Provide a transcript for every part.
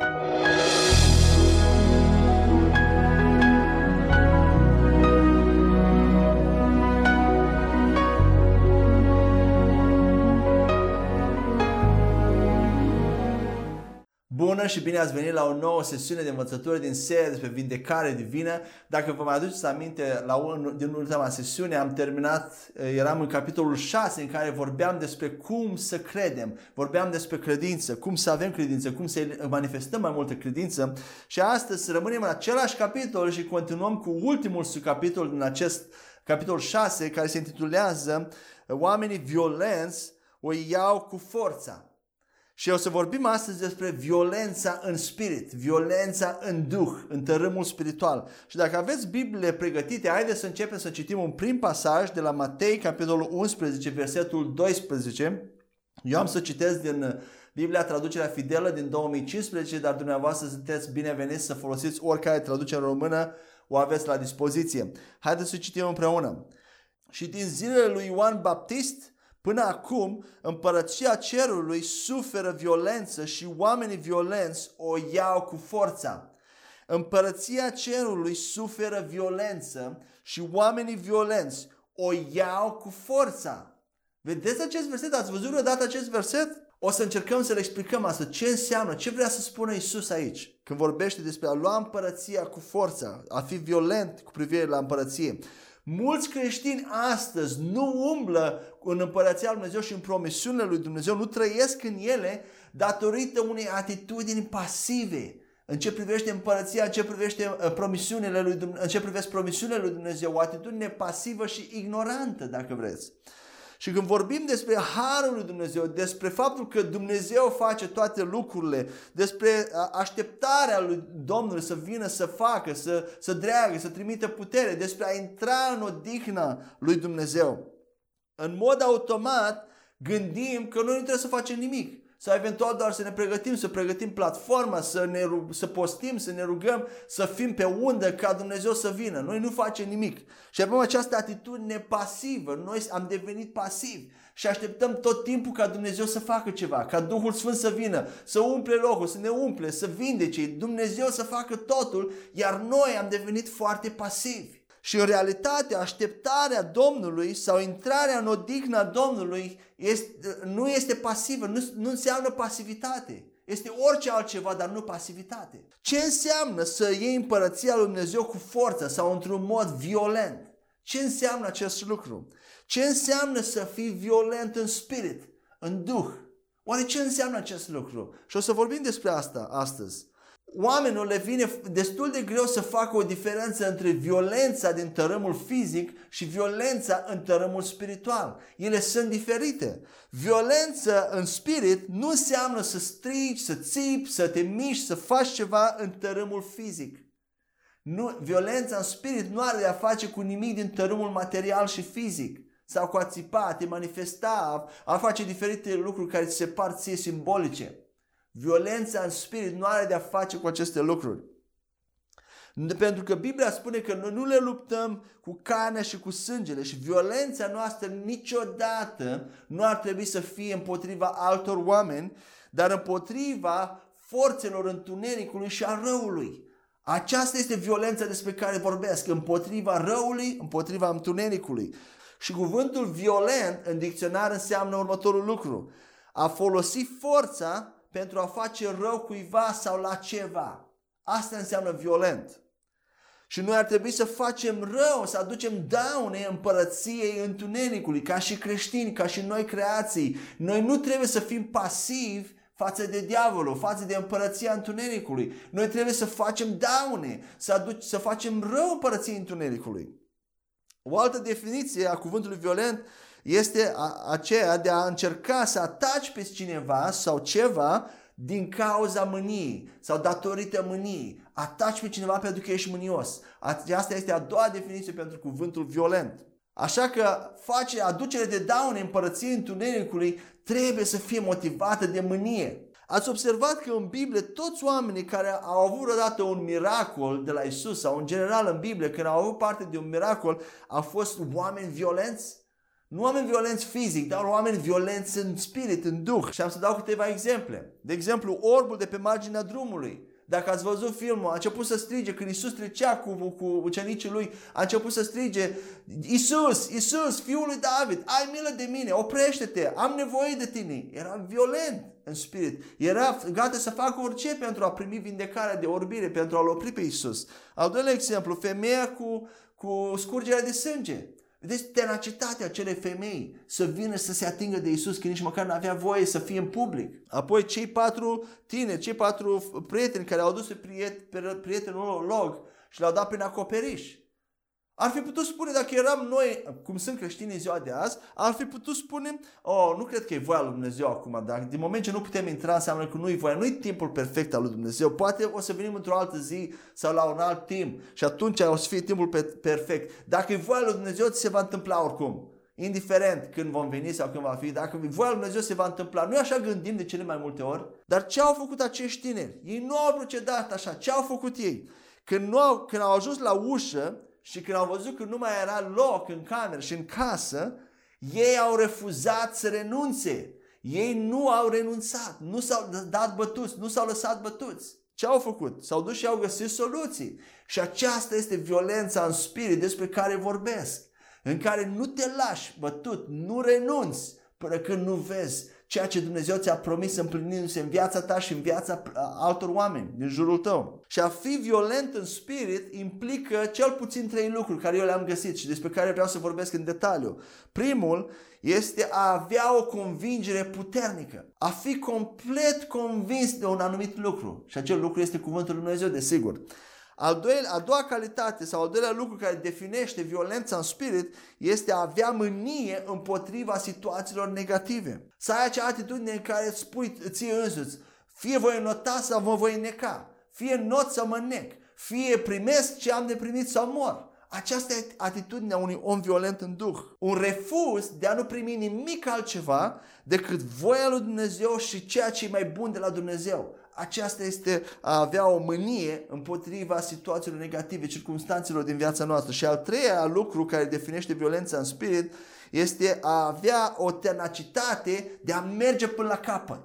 Música și bine ați venit la o nouă sesiune de învățătură din serie despre vindecare divină. Dacă vă mai aduceți aminte, la un, din ultima sesiune am terminat, eram în capitolul 6 în care vorbeam despre cum să credem, vorbeam despre credință, cum să avem credință, cum să manifestăm mai multă credință și astăzi rămânem în același capitol și continuăm cu ultimul subcapitol din acest capitol 6 care se intitulează Oamenii violenți o iau cu forța. Și o să vorbim astăzi despre violența în spirit, violența în duh, în tărâmul spiritual. Și dacă aveți Bibliile pregătite, haideți să începem să citim un prim pasaj de la Matei, capitolul 11, versetul 12. Eu am să citesc din Biblia Traducerea Fidelă din 2015, dar dumneavoastră sunteți bineveniți să folosiți oricare traducere română o aveți la dispoziție. Haideți să citim împreună. Și din zilele lui Ioan Baptist, Până acum, împărăția cerului suferă violență și oamenii violenți o iau cu forța. Împărăția cerului suferă violență și oamenii violenți o iau cu forța. Vedeți acest verset? Ați văzut vreodată acest verset? O să încercăm să le explicăm asta. Ce înseamnă? Ce vrea să spună Isus aici? Când vorbește despre a lua împărăția cu forța, a fi violent cu privire la împărăție. Mulți creștini astăzi nu umblă în împărăția lui Dumnezeu și în promisiunile lui Dumnezeu, nu trăiesc în ele datorită unei atitudini pasive. În ce privește împărăția, în ce privește uh, promisiunile lui Dumnezeu, în ce privește promisiunile lui Dumnezeu, o atitudine pasivă și ignorantă, dacă vreți. Și când vorbim despre harul lui Dumnezeu, despre faptul că Dumnezeu face toate lucrurile, despre așteptarea lui Domnului să vină să facă, să, să dreagă, să trimită putere, despre a intra în odihna lui Dumnezeu, în mod automat gândim că noi nu trebuie să facem nimic sau eventual doar să ne pregătim, să pregătim platforma, să, ne, să postim, să ne rugăm, să fim pe undă ca Dumnezeu să vină. Noi nu facem nimic. Și avem această atitudine pasivă. Noi am devenit pasivi și așteptăm tot timpul ca Dumnezeu să facă ceva, ca Duhul Sfânt să vină, să umple locul, să ne umple, să vindece, Dumnezeu să facă totul, iar noi am devenit foarte pasivi. Și în realitate, așteptarea Domnului sau intrarea în odihna Domnului este, nu este pasivă, nu, nu înseamnă pasivitate. Este orice altceva, dar nu pasivitate. Ce înseamnă să iei împărăția lui Dumnezeu cu forță sau într-un mod violent? Ce înseamnă acest lucru? Ce înseamnă să fii violent în spirit, în duh? Oare ce înseamnă acest lucru? Și o să vorbim despre asta astăzi oamenilor le vine destul de greu să facă o diferență între violența din tărâmul fizic și violența în tărâmul spiritual. Ele sunt diferite. Violența în spirit nu înseamnă să strigi, să țipi, să te miști, să faci ceva în tărâmul fizic. Nu, violența în spirit nu are de a face cu nimic din tărâmul material și fizic sau cu a țipa, a te manifesta, a face diferite lucruri care ți se par ție simbolice. Violența în spirit nu are de-a face cu aceste lucruri. Pentru că Biblia spune că noi nu le luptăm cu carnea și cu sângele și violența noastră niciodată nu ar trebui să fie împotriva altor oameni, dar împotriva forțelor întunericului și a răului. Aceasta este violența despre care vorbesc, împotriva răului, împotriva întunericului. Și cuvântul violent în dicționar înseamnă următorul lucru. A folosi forța pentru a face rău cuiva sau la ceva. Asta înseamnă violent. Și noi ar trebui să facem rău, să aducem daune împărăției întunericului, ca și creștini, ca și noi creații. Noi nu trebuie să fim pasivi față de diavolul, față de împărăția întunericului. Noi trebuie să facem daune, să, aduc, să facem rău împărăției întunericului. O altă definiție a cuvântului violent este aceea de a încerca să ataci pe cineva sau ceva din cauza mâniei sau datorită mâniei. Ataci pe cineva pentru că ești mânios. Asta este a doua definiție pentru cuvântul violent. Așa că face aducere de daune împărăției întunericului trebuie să fie motivată de mânie. Ați observat că în Biblie toți oamenii care au avut vreodată un miracol de la Isus sau în general în Biblie când au avut parte de un miracol au fost oameni violenți? Nu oameni violenți fizic, dar oameni violenți în spirit, în duh. Și am să dau câteva exemple. De exemplu, orbul de pe marginea drumului. Dacă ați văzut filmul, a început să strige, când Isus trecea cu, cu ucenicii lui, a început să strige, Isus, Isus, fiul lui David, ai milă de mine, oprește-te, am nevoie de tine. Era violent în spirit. Era gata să facă orice pentru a primi vindecarea de orbire, pentru a-L opri pe Isus. Al doilea exemplu, femeia cu, cu scurgerea de sânge. Vedeți tenacitatea acelei femei să vină să se atingă de Isus, că nici măcar nu avea voie să fie în public. Apoi cei patru tineri, cei patru prieteni care au dus pe prietenul lor și l-au dat prin acoperiș. Ar fi putut spune, dacă eram noi, cum sunt creștini în ziua de azi, ar fi putut spune, oh, nu cred că e voia lui Dumnezeu acum, dar din moment ce nu putem intra, înseamnă că nu e voia, nu e timpul perfect al lui Dumnezeu. Poate o să venim într-o altă zi sau la un alt timp și atunci o să fie timpul perfect. Dacă e voia lui Dumnezeu, ți se va întâmpla oricum. Indiferent când vom veni sau când va fi, dacă voia lui Dumnezeu se va întâmpla. Nu așa gândim de cele mai multe ori? Dar ce au făcut acești tineri? Ei nu au procedat așa. Ce au făcut ei? Când, nu au, când au ajuns la ușă, și când au văzut că nu mai era loc în cameră și în casă, ei au refuzat să renunțe. Ei nu au renunțat, nu s-au dat bătuți, nu s-au lăsat bătuți. Ce au făcut? S-au dus și au găsit soluții. Și aceasta este violența în spirit despre care vorbesc. În care nu te lași bătut, nu renunți până când nu vezi ceea ce Dumnezeu ți-a promis împlinindu-se în viața ta și în viața altor oameni din jurul tău. Și a fi violent în spirit implică cel puțin trei lucruri care eu le-am găsit și despre care vreau să vorbesc în detaliu. Primul este a avea o convingere puternică, a fi complet convins de un anumit lucru. Și acel lucru este cuvântul Lui Dumnezeu, desigur. Al doilea, a doua calitate sau al doilea lucru care definește violența în spirit este a avea mânie împotriva situațiilor negative. Să ai acea atitudine în care îți spui ție însuți, fie voi nota sau mă voi neca, fie not să mă nec, fie primesc ce am de primit sau mor. Aceasta e atitudinea unui om violent în duh. Un refuz de a nu primi nimic altceva decât voia lui Dumnezeu și ceea ce e mai bun de la Dumnezeu aceasta este a avea o mânie împotriva situațiilor negative, circumstanțelor din viața noastră. Și al treilea lucru care definește violența în spirit este a avea o tenacitate de a merge până la capăt.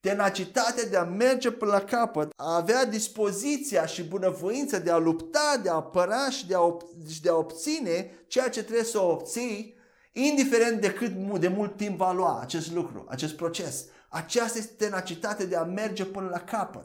Tenacitatea de a merge până la capăt, a avea dispoziția și bunăvoința de a lupta, de a apăra și de a, ob- și de a obține ceea ce trebuie să obții, indiferent de cât de mult timp va lua acest lucru, acest proces. Aceasta este tenacitate de a merge până la capăt.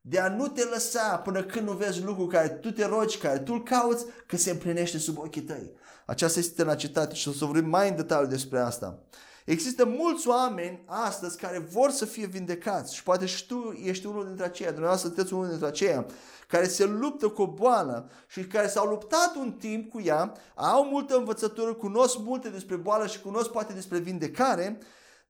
De a nu te lăsa până când nu vezi lucrul care tu te rogi, care tu îl cauți, că se împlinește sub ochii tăi. Aceasta este tenacitate și o să vorbim mai în detaliu despre asta. Există mulți oameni astăzi care vor să fie vindecați și poate și tu ești unul dintre aceia, dumneavoastră sunteți unul dintre aceia care se luptă cu o boală și care s-au luptat un timp cu ea, au multă învățătură, cunosc multe despre boală și cunosc poate despre vindecare,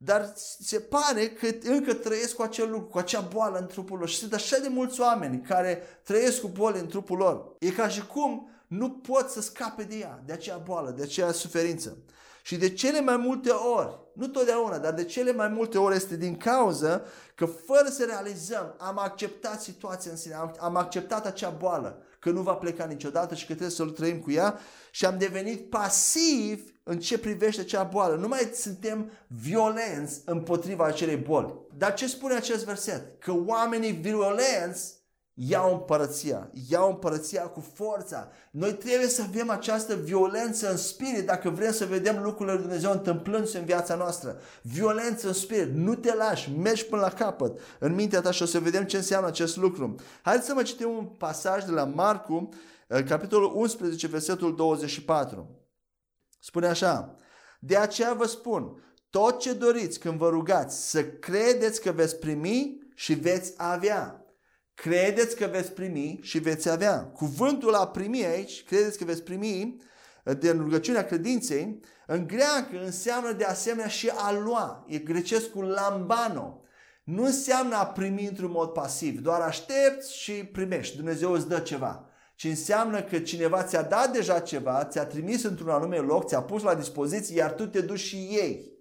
dar se pare că încă trăiesc cu acel lucru, cu acea boală în trupul lor. Și sunt așa de mulți oameni care trăiesc cu boli în trupul lor. E ca și cum nu pot să scape de ea, de acea boală, de acea suferință. Și de cele mai multe ori, nu totdeauna, dar de cele mai multe ori este din cauza că fără să realizăm am acceptat situația în sine, am, am acceptat acea boală, că nu va pleca niciodată și că trebuie să-l trăim cu ea și am devenit pasiv în ce privește acea boală. Nu mai suntem violenți împotriva acelei boli. Dar ce spune acest verset? Că oamenii violenți iau împărăția, iau împărăția cu forța. Noi trebuie să avem această violență în spirit dacă vrem să vedem lucrurile lui Dumnezeu întâmplându-se în viața noastră. Violență în spirit, nu te lași, mergi până la capăt în mintea ta și o să vedem ce înseamnă acest lucru. Haideți să mă citim un pasaj de la Marcu, capitolul 11, versetul 24. Spune așa, de aceea vă spun, tot ce doriți când vă rugați, să credeți că veți primi și veți avea. Credeți că veți primi și veți avea. Cuvântul a primi aici, credeți că veți primi, de rugăciunea credinței, în greacă înseamnă de asemenea și a lua. E grecescul lambano. Nu înseamnă a primi într-un mod pasiv, doar aștepți și primești. Dumnezeu îți dă ceva ci înseamnă că cineva ți-a dat deja ceva, ți-a trimis într-un anume loc, ți-a pus la dispoziție, iar tu te duci și ei.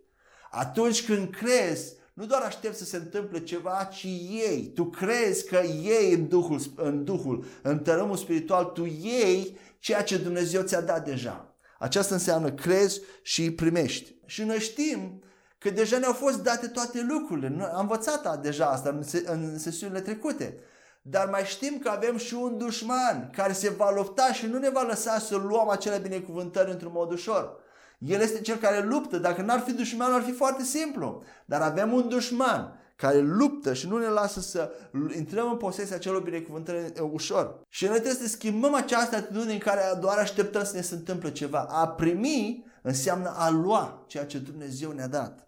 Atunci când crezi, nu doar aștept să se întâmple ceva, ci ei. Tu crezi că ei în Duhul, în Duhul, în tărâmul spiritual, tu ei ceea ce Dumnezeu ți-a dat deja. Aceasta înseamnă crezi și primești. Și noi știm că deja ne-au fost date toate lucrurile. Noi am învățat deja asta în, în sesiunile trecute. Dar mai știm că avem și un dușman care se va lupta și nu ne va lăsa să luăm acele binecuvântări într-un mod ușor. El este cel care luptă. Dacă n-ar fi dușmanul, ar fi foarte simplu. Dar avem un dușman care luptă și nu ne lasă să intrăm în posesia celor binecuvântări ușor. Și noi trebuie să schimbăm această atitudine în care doar așteptăm să ne se întâmple ceva. A primi înseamnă a lua ceea ce Dumnezeu ne-a dat.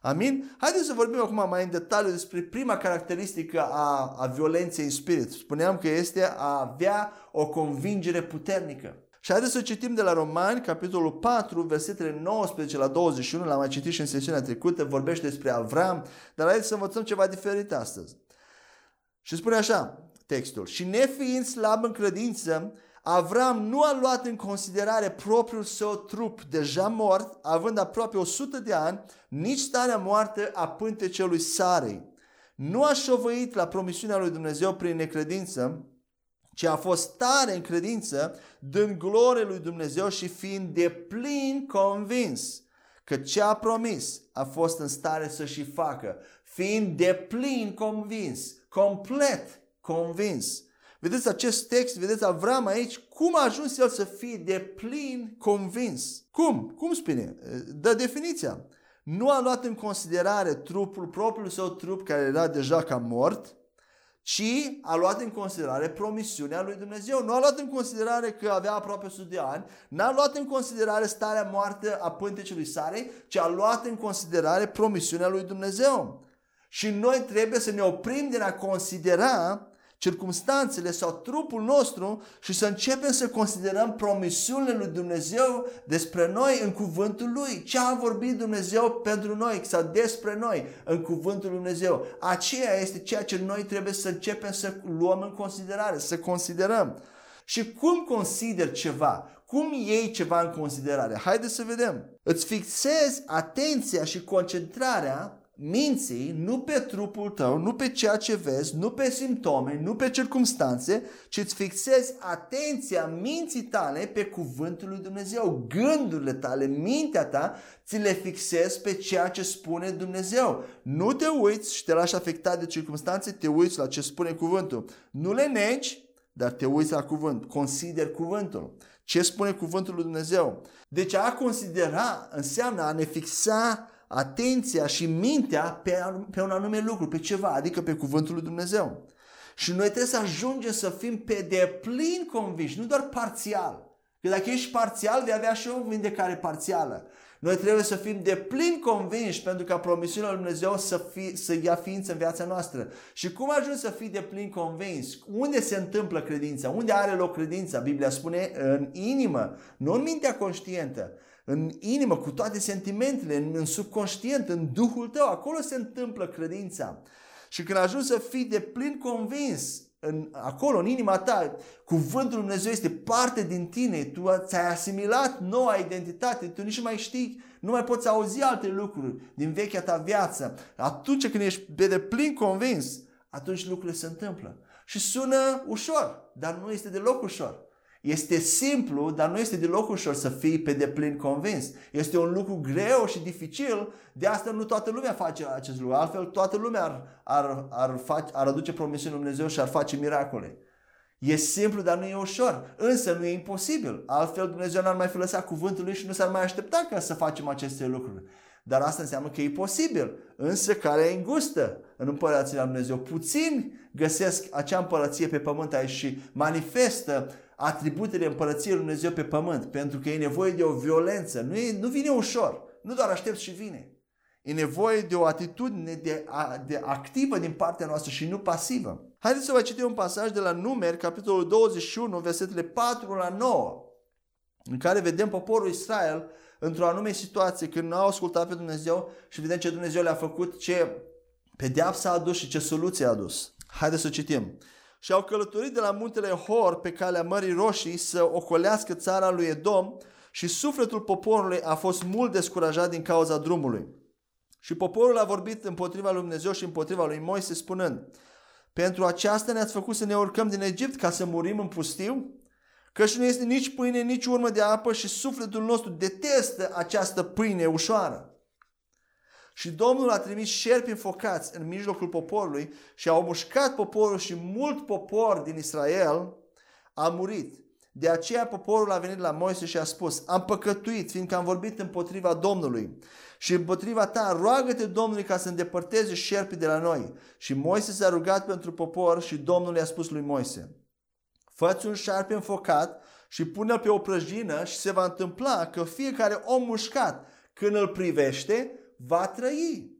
Amin? Haideți să vorbim acum mai în detaliu despre prima caracteristică a, a violenței în spirit. Spuneam că este a avea o convingere puternică. Și haideți să citim de la Romani, capitolul 4, versetele 19 la 21, l-am mai citit și în sesiunea trecută, vorbește despre Avram, dar haideți să învățăm ceva diferit astăzi. Și spune așa textul, și nefiind slab în credință, Avram nu a luat în considerare propriul său trup deja mort, având aproape 100 de ani, nici starea moartă a pântecelui Sarei. Nu a șovăit la promisiunea lui Dumnezeu prin necredință, ci a fost tare în credință, dând glorie lui Dumnezeu și fiind de plin convins că ce a promis a fost în stare să și facă, fiind de plin convins, complet convins. Vedeți acest text, vedeți Avram aici, cum a ajuns el să fie de plin convins. Cum? Cum spune? Dă definiția. Nu a luat în considerare trupul, propriul său trup care era deja ca mort, ci a luat în considerare promisiunea lui Dumnezeu. Nu a luat în considerare că avea aproape 100 de ani, n-a luat în considerare starea moartă a pântecelui Sarei, ci a luat în considerare promisiunea lui Dumnezeu. Și noi trebuie să ne oprim din a considera circumstanțele sau trupul nostru și să începem să considerăm promisiunile lui Dumnezeu despre noi în cuvântul lui. Ce a vorbit Dumnezeu pentru noi sau despre noi în cuvântul lui Dumnezeu. Aceea este ceea ce noi trebuie să începem să luăm în considerare, să considerăm. Și cum consider ceva? Cum iei ceva în considerare? Haideți să vedem. Îți fixezi atenția și concentrarea minții nu pe trupul tău, nu pe ceea ce vezi, nu pe simptome, nu pe circumstanțe, ci îți fixezi atenția minții tale pe cuvântul lui Dumnezeu. Gândurile tale, mintea ta, ți le fixezi pe ceea ce spune Dumnezeu. Nu te uiți și te lași afectat de circumstanțe, te uiți la ce spune cuvântul. Nu le negi, dar te uiți la cuvânt, consider cuvântul. Ce spune cuvântul lui Dumnezeu? Deci a considera înseamnă a ne fixa atenția și mintea pe, pe un anume lucru, pe ceva, adică pe cuvântul lui Dumnezeu. Și noi trebuie să ajungem să fim pe deplin convinși, nu doar parțial. Că dacă ești parțial, vei avea și o vindecare parțială. Noi trebuie să fim de plin convinși pentru ca promisiunea lui Dumnezeu să, fi, să ia ființă în viața noastră. Și cum ajungi să fii de plin convins? Unde se întâmplă credința? Unde are loc credința? Biblia spune în inimă, nu în mintea conștientă în inimă, cu toate sentimentele, în, în subconștient, în Duhul tău. Acolo se întâmplă credința. Și când ajungi să fii de plin convins în, acolo, în inima ta, cuvântul Lui Dumnezeu este parte din tine, tu ți-ai asimilat noua identitate, tu nici nu mai știi, nu mai poți auzi alte lucruri din vechea ta viață. Atunci când ești de plin convins, atunci lucrurile se întâmplă. Și sună ușor, dar nu este deloc ușor. Este simplu, dar nu este deloc ușor să fii pe deplin convins. Este un lucru greu și dificil, de asta nu toată lumea face acest lucru. Altfel, toată lumea ar, ar, ar, face, ar aduce promisiunea Lui Dumnezeu și ar face miracole. E simplu, dar nu e ușor. Însă nu e imposibil. Altfel Dumnezeu n-ar mai fi lăsat cuvântul lui și nu s-ar mai aștepta ca să facem aceste lucruri. Dar asta înseamnă că e posibil. Însă care e îngustă în împărăția lui Dumnezeu. Puțini găsesc acea împărăție pe pământ aici și manifestă atributele împărăției lui Dumnezeu pe pământ, pentru că e nevoie de o violență. Nu, e, nu vine ușor, nu doar aștept și vine. E nevoie de o atitudine de, a, de activă din partea noastră și nu pasivă. Haideți să vă citim un pasaj de la Numeri, capitolul 21, versetele 4 la 9, în care vedem poporul Israel într-o anume situație când nu au ascultat pe Dumnezeu și vedem ce Dumnezeu le-a făcut, ce pedeapsa a adus și ce soluție a adus. Haideți să citim și au călătorit de la muntele Hor pe calea Mării Roșii să ocolească țara lui Edom și sufletul poporului a fost mult descurajat din cauza drumului. Și poporul a vorbit împotriva lui Dumnezeu și împotriva lui Moise spunând, pentru aceasta ne-ați făcut să ne urcăm din Egipt ca să murim în pustiu? Căci nu este nici pâine, nici urmă de apă și sufletul nostru detestă această pâine ușoară. Și Domnul a trimis șerpi înfocați în mijlocul poporului și au mușcat poporul și mult popor din Israel a murit. De aceea poporul a venit la Moise și a spus, am păcătuit, fiindcă am vorbit împotriva Domnului și împotriva ta, roagă-te Domnului ca să îndepărteze șerpii de la noi. Și Moise s-a rugat pentru popor și Domnul i-a spus lui Moise, fă un șarpe înfocat și pune-l pe o prăjină și se va întâmpla că fiecare om mușcat, când îl privește, va trăi.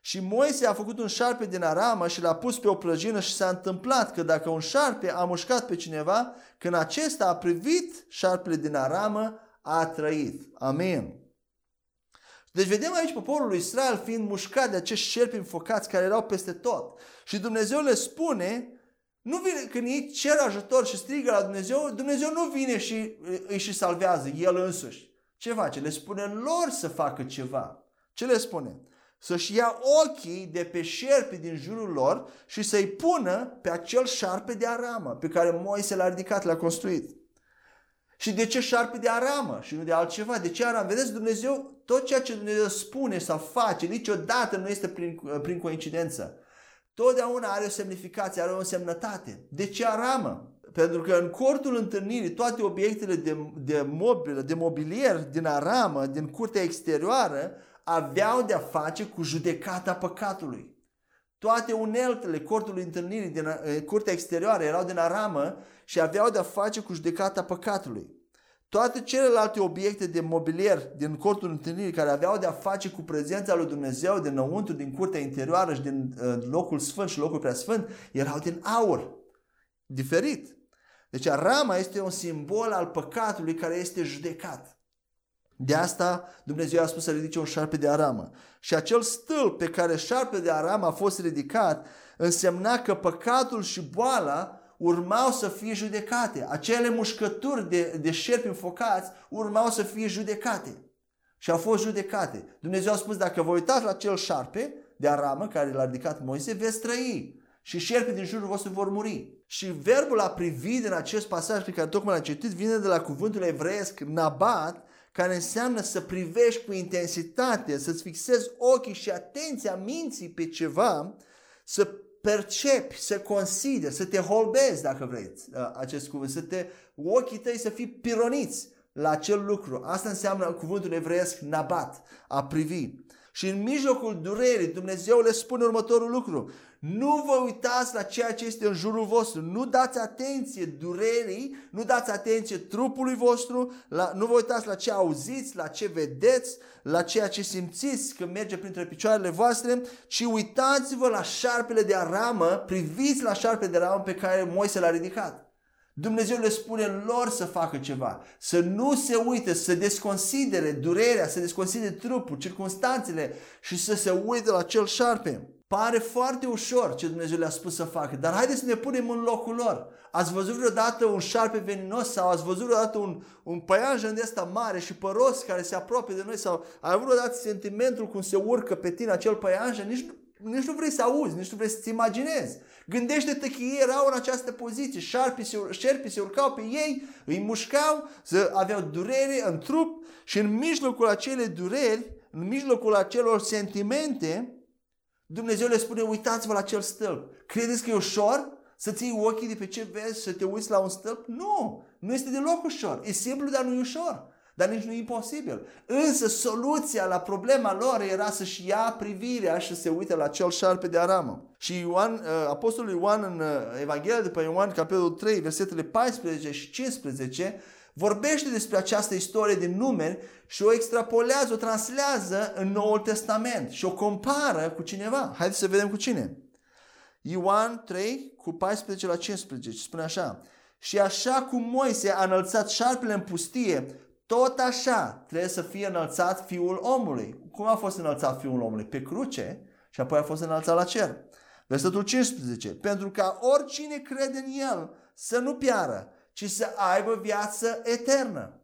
Și Moise a făcut un șarpe din aramă și l-a pus pe o prăjină și s-a întâmplat că dacă un șarpe a mușcat pe cineva, când acesta a privit șarpele din aramă, a trăit. Amin. Deci vedem aici poporul lui Israel fiind mușcat de acești șerpi înfocați care erau peste tot. Și Dumnezeu le spune, nu vine, când ei cer ajutor și strigă la Dumnezeu, Dumnezeu nu vine și îi și salvează, El însuși. Ce face? Le spune lor să facă ceva. Ce le spune? Să-și ia ochii de pe șerpi din jurul lor și să-i pună pe acel șarpe de aramă pe care Moise l-a ridicat, l-a construit. Și de ce șarpe de aramă și nu de altceva? De ce aramă? Vedeți, Dumnezeu, tot ceea ce Dumnezeu spune sau face, niciodată nu este prin, prin coincidență. Totdeauna are o semnificație, are o însemnătate. De ce aramă? Pentru că în cortul întâlnirii toate obiectele de, de, mobil, de mobilier din aramă, din curtea exterioară, aveau de-a face cu judecata păcatului. Toate uneltele cortului întâlnirii din eh, curtea exterioară erau din aramă și aveau de-a face cu judecata păcatului. Toate celelalte obiecte de mobilier din cortul întâlnirii care aveau de-a face cu prezența lui Dumnezeu dinăuntru, din curtea interioară și din uh, locul sfânt și locul preasfânt, erau din aur. Diferit. Deci rama este un simbol al păcatului care este judecat. De asta Dumnezeu a spus să ridice un șarpe de aramă. Și acel stâlp pe care șarpe de aramă a fost ridicat însemna că păcatul și boala urmau să fie judecate. Acele mușcături de, de șerpi înfocați urmau să fie judecate. Și au fost judecate. Dumnezeu a spus, dacă vă uitați la acel șarpe de aramă care l-a ridicat Moise, veți trăi. Și șerpii din jurul vostru vor muri. Și verbul a privi din acest pasaj pe care tocmai l-am citit vine de la cuvântul evreiesc nabat, care înseamnă să privești cu intensitate, să-ți fixezi ochii și atenția minții pe ceva, să percepi, să consideri, să te holbezi, dacă vreți, uh, acest cuvânt, să te, ochii tăi să fii pironiți la acel lucru. Asta înseamnă cuvântul evreiesc nabat, a privi. Și în mijlocul durerii Dumnezeu le spune următorul lucru. Nu vă uitați la ceea ce este în jurul vostru. Nu dați atenție durerii, nu dați atenție trupului vostru, la, nu vă uitați la ce auziți, la ce vedeți, la ceea ce simțiți când merge printre picioarele voastre, ci uitați-vă la șarpele de aramă, priviți la șarpele de aramă pe care Moise l-a ridicat. Dumnezeu le spune lor să facă ceva, să nu se uite, să desconsidere durerea, să desconsidere trupul, circunstanțele și să se uite la cel șarpe. Pare foarte ușor ce Dumnezeu le-a spus să facă, dar haideți să ne punem în locul lor. Ați văzut vreodată un șarpe veninos sau ați văzut vreodată un, un păianjen de ăsta mare și păros care se apropie de noi sau ai avut vreodată sentimentul cum se urcă pe tine acel păianjen? Nici, nici nu vrei să auzi, nici nu vrei să-ți imaginezi. Gândește-te că ei erau în această poziție, șarpii se, șerpii se urcau pe ei, îi mușcau, să aveau durere în trup și în mijlocul acelei dureri, în mijlocul acelor sentimente, Dumnezeu le spune, uitați-vă la acel stâlp. Credeți că e ușor să ții ochii de pe ce vezi să te uiți la un stâlp? Nu, nu este deloc ușor. E simplu, dar nu e ușor. Dar nici nu e imposibil. Însă soluția la problema lor era să-și ia privirea și să se uite la acel șarpe de aramă. Și Ioan, uh, Apostolul Ioan în uh, Evanghelia după Ioan, capitolul 3, versetele 14 și 15, vorbește despre această istorie din numeri și o extrapolează, o translează în Noul Testament și o compară cu cineva. Haideți să vedem cu cine. Ioan 3 cu 14 la 15 spune așa. Și așa cum Moise a înălțat șarpele în pustie, tot așa trebuie să fie înălțat Fiul omului. Cum a fost înălțat Fiul omului? Pe cruce și apoi a fost înălțat la cer. Versetul 15. Pentru ca oricine crede în El să nu piară, ci să aibă viață eternă.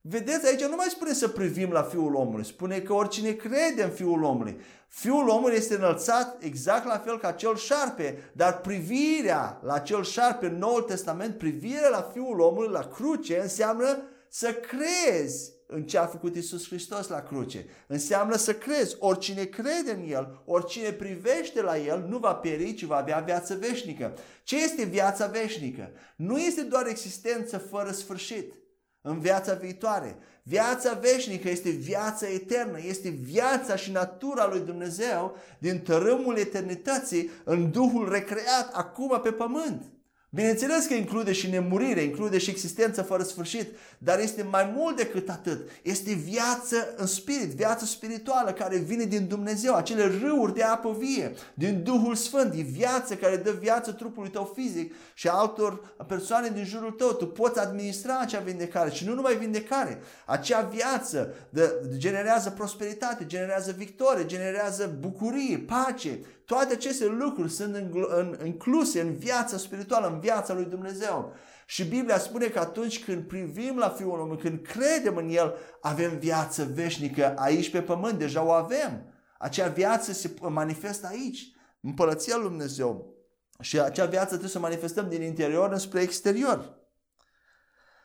Vedeți, aici nu mai spune să privim la Fiul omului, spune că oricine crede în Fiul omului. Fiul omului este înălțat exact la fel ca cel șarpe, dar privirea la cel șarpe în Noul Testament, privirea la Fiul omului, la cruce, înseamnă să crezi în ce a făcut Isus Hristos la cruce. Înseamnă să crezi. Oricine crede în El, oricine privește la El, nu va pieri, ci va avea viață veșnică. Ce este viața veșnică? Nu este doar existență fără sfârșit în viața viitoare. Viața veșnică este viața eternă, este viața și natura lui Dumnezeu din tărâmul eternității în Duhul recreat acum pe pământ. Bineînțeles că include și nemurire, include și existență fără sfârșit, dar este mai mult decât atât. Este viață în spirit, viață spirituală care vine din Dumnezeu, acele râuri de apă vie, din Duhul Sfânt, e viață care dă viață trupului tău fizic și altor persoane din jurul tău. Tu poți administra acea vindecare și nu numai vindecare. Acea viață de, generează prosperitate, generează victorie, generează bucurie, pace, toate aceste lucruri sunt incluse în viața spirituală, în viața lui Dumnezeu. Și Biblia spune că atunci când privim la Fiul omului, când credem în El, avem viață veșnică aici pe pământ, deja o avem. Acea viață se manifestă aici, în Împărăția lui Dumnezeu. Și acea viață trebuie să manifestăm din interior înspre exterior.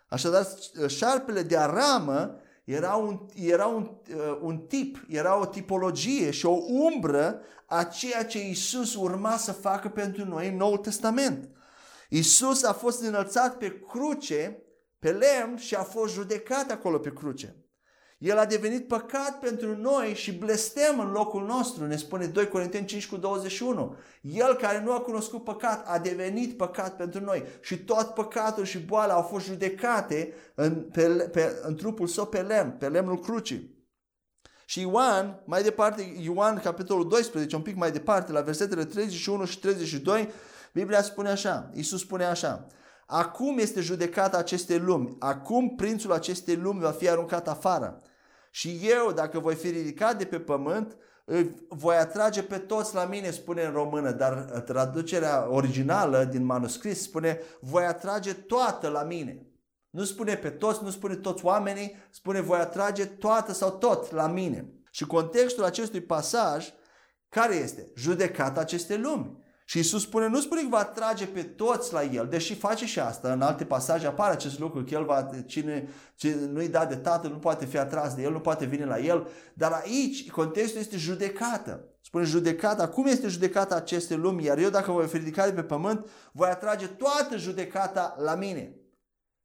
Așadar, șarpele de aramă era un, era un, uh, un tip, era o tipologie și o umbră a ceea ce Isus urma să facă pentru noi în Noul Testament. Isus a fost înălțat pe cruce, pe lemn și a fost judecat acolo pe cruce. El a devenit păcat pentru noi și blestem în locul nostru, ne spune 2 Corinteni 5 cu 21. El care nu a cunoscut păcat a devenit păcat pentru noi și tot păcatul și boala au fost judecate în, pe, pe, în trupul său pe lemn, pe lemnul crucii. Și Ioan, mai departe, Ioan capitolul 12, un pic mai departe, la versetele 31 și 32, Biblia spune așa, Iisus spune așa, Acum este judecata acestei lumi, acum prințul acestei lumi va fi aruncat afară. Și eu, dacă voi fi ridicat de pe pământ, voi atrage pe toți la mine, spune în română, dar traducerea originală din manuscris spune, voi atrage toată la mine. Nu spune pe toți, nu spune toți oamenii, spune voi atrage toată sau tot la mine. Și contextul acestui pasaj, care este? Judecata acestei lumi. Și Isus spune, nu spune că va trage pe toți la El, deși face și asta, în alte pasaje apare acest lucru, că El va, cine, cine nu-i dat de Tatăl nu poate fi atras de El, nu poate veni la El, dar aici contextul este judecată. Spune judecata, cum este judecata acestei lumi, iar eu dacă voi fi ridicat de pe pământ, voi atrage toată judecata la mine.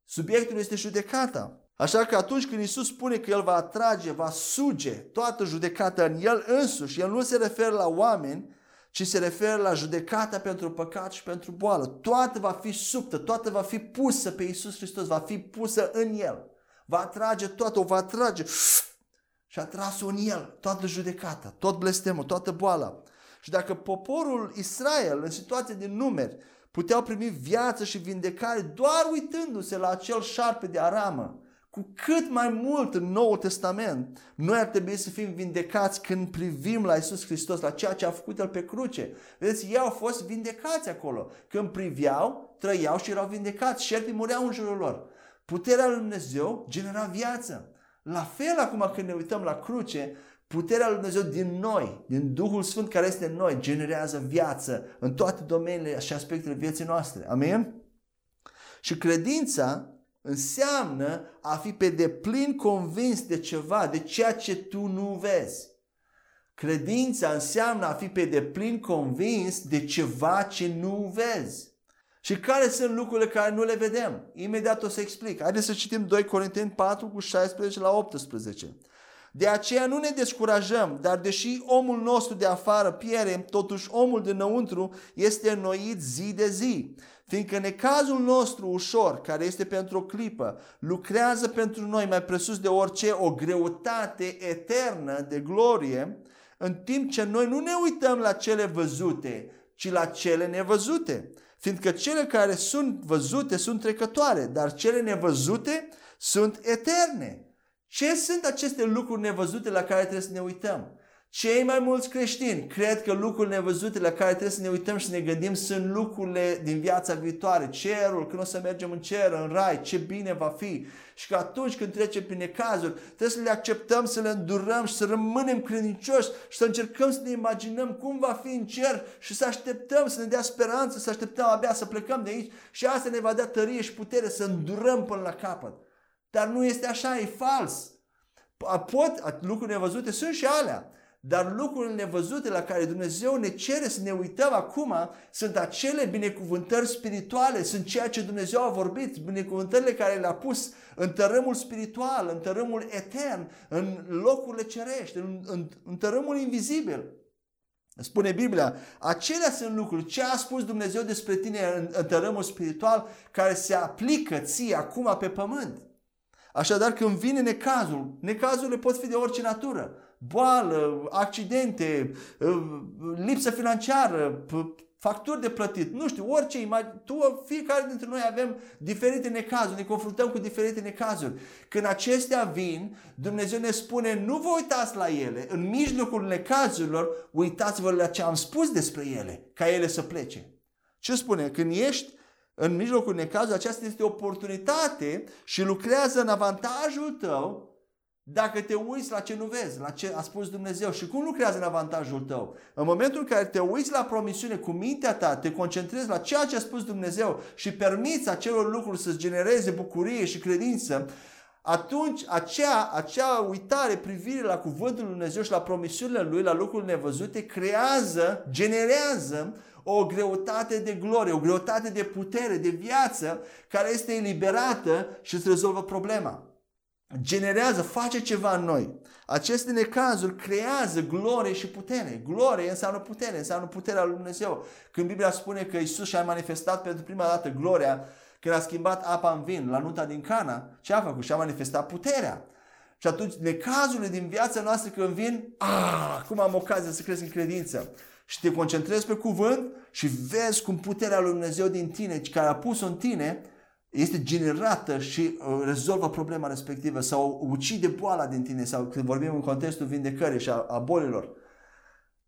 Subiectul este judecata. Așa că atunci când Isus spune că El va atrage, va suge toată judecata în El însuși, El nu se referă la oameni, ci se referă la judecata pentru păcat și pentru boală. Toată va fi subtă, toată va fi pusă pe Isus Hristos, va fi pusă în El. Va atrage toată, o va atrage și a tras-o în El, toată judecata, tot blestemul, toată boala. Și dacă poporul Israel, în situație de numeri, puteau primi viață și vindecare doar uitându-se la acel șarpe de aramă, cu cât mai mult în Noul Testament, noi ar trebui să fim vindecați când privim la Isus Hristos, la ceea ce a făcut El pe cruce. Vedeți, ei au fost vindecați acolo. Când priveau, trăiau și erau vindecați. Șerpii mureau în jurul lor. Puterea lui Dumnezeu genera viață. La fel acum când ne uităm la cruce, puterea lui Dumnezeu din noi, din Duhul Sfânt care este în noi, generează viață în toate domeniile și aspectele vieții noastre. Amin? Și credința înseamnă a fi pe deplin convins de ceva, de ceea ce tu nu vezi. Credința înseamnă a fi pe deplin convins de ceva ce nu vezi. Și care sunt lucrurile care nu le vedem? Imediat o să explic. Haideți să citim 2 Corinteni 4 cu 16 la 18. De aceea nu ne descurajăm, dar deși omul nostru de afară piere, totuși omul dinăuntru este înnoit zi de zi. Fiindcă necazul nostru ușor, care este pentru o clipă, lucrează pentru noi mai presus de orice o greutate eternă de glorie, în timp ce noi nu ne uităm la cele văzute, ci la cele nevăzute. Fiindcă cele care sunt văzute sunt trecătoare, dar cele nevăzute sunt eterne. Ce sunt aceste lucruri nevăzute la care trebuie să ne uităm? Cei mai mulți creștini cred că lucrurile nevăzute la care trebuie să ne uităm și să ne gândim sunt lucrurile din viața viitoare, cerul, când o să mergem în cer, în rai, ce bine va fi. Și că atunci când trecem prin necazuri, trebuie să le acceptăm, să le îndurăm și să rămânem credincioși și să încercăm să ne imaginăm cum va fi în cer și să așteptăm, să ne dea speranță, să așteptăm abia să plecăm de aici și asta ne va da tărie și putere să îndurăm până la capăt. Dar nu este așa, e fals. Pot, lucruri nevăzute sunt și alea. Dar lucrurile nevăzute la care Dumnezeu ne cere să ne uităm acum sunt acele binecuvântări spirituale, sunt ceea ce Dumnezeu a vorbit, binecuvântările care le-a pus în tărâmul spiritual, în tărâmul etern, în locurile cerești, în, în, în tărâmul invizibil. Spune Biblia, acelea sunt lucruri, ce a spus Dumnezeu despre tine în, în tărâmul spiritual care se aplică ție acum pe pământ. Așadar, când vine necazul, necazurile pot fi de orice natură boală, accidente, ă, lipsă financiară, facturi de plătit, nu știu, orice, tu, fiecare dintre noi avem diferite necazuri, ne confruntăm cu diferite necazuri. Când acestea vin, Dumnezeu ne spune, nu vă uitați la ele, în mijlocul necazurilor, uitați-vă la ce am spus despre ele, ca ele să plece. Ce spune? Când ești în mijlocul necazului, aceasta este o oportunitate și lucrează în avantajul tău dacă te uiți la ce nu vezi, la ce a spus Dumnezeu și cum lucrează în avantajul tău. În momentul în care te uiți la promisiune cu mintea ta, te concentrezi la ceea ce a spus Dumnezeu și permiți acelor lucruri să-ți genereze bucurie și credință, atunci acea, acea uitare, privire la cuvântul Lui Dumnezeu și la promisiunile Lui, la lucruri nevăzute, creează, generează o greutate de glorie, o greutate de putere, de viață, care este eliberată și îți rezolvă problema generează, face ceva în noi. Aceste necazuri creează glorie și putere. Glorie înseamnă putere, înseamnă puterea lui Dumnezeu. Când Biblia spune că Isus și-a manifestat pentru prima dată gloria, când a schimbat apa în vin la nunta din Cana, ce a făcut? Și-a manifestat puterea. Și atunci necazurile din viața noastră când vin, ah, acum am ocazia să crezi în credință. Și te concentrezi pe cuvânt și vezi cum puterea lui Dumnezeu din tine, care a pus-o în tine, este generată și uh, rezolvă problema respectivă sau ucide boala din tine sau când vorbim în contextul vindecării și a, a bolilor.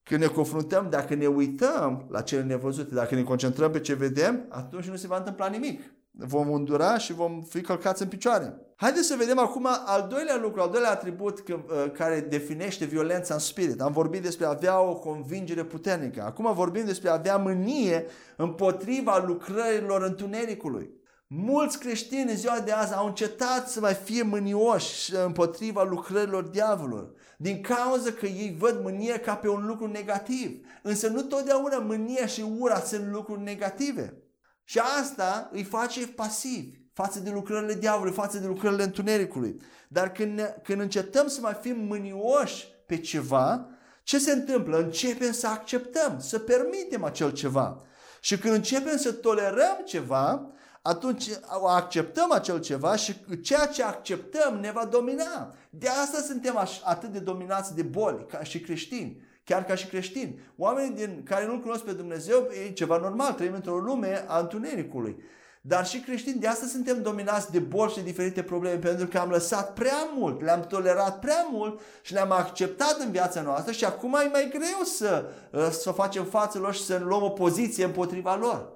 Când ne confruntăm, dacă ne uităm la cele nevăzute, dacă ne concentrăm pe ce vedem, atunci nu se va întâmpla nimic. Vom îndura și vom fi călcați în picioare. Haideți să vedem acum al doilea lucru, al doilea atribut uh, care definește violența în spirit. Am vorbit despre a avea o convingere puternică. Acum vorbim despre a avea mânie împotriva lucrărilor întunericului. Mulți creștini în ziua de azi au încetat să mai fie mânioși împotriva lucrărilor diavolului. Din cauza că ei văd mânia ca pe un lucru negativ. Însă nu totdeauna mânia și ura sunt lucruri negative. Și asta îi face pasivi față de lucrările diavolului, față de lucrările întunericului. Dar când, ne, când încetăm să mai fim mânioși pe ceva, ce se întâmplă? Începem să acceptăm, să permitem acel ceva. Și când începem să tolerăm ceva, atunci acceptăm acel ceva și ceea ce acceptăm ne va domina. De asta suntem atât de dominați de boli, ca și creștini. Chiar ca și creștini. Oamenii din, care nu cunosc pe Dumnezeu, e ceva normal, trăim într-o lume a întunericului. Dar și creștini, de asta suntem dominați de boli și de diferite probleme, pentru că am lăsat prea mult, le-am tolerat prea mult și le-am acceptat în viața noastră și acum e mai greu să, să facem față lor și să luăm o poziție împotriva lor.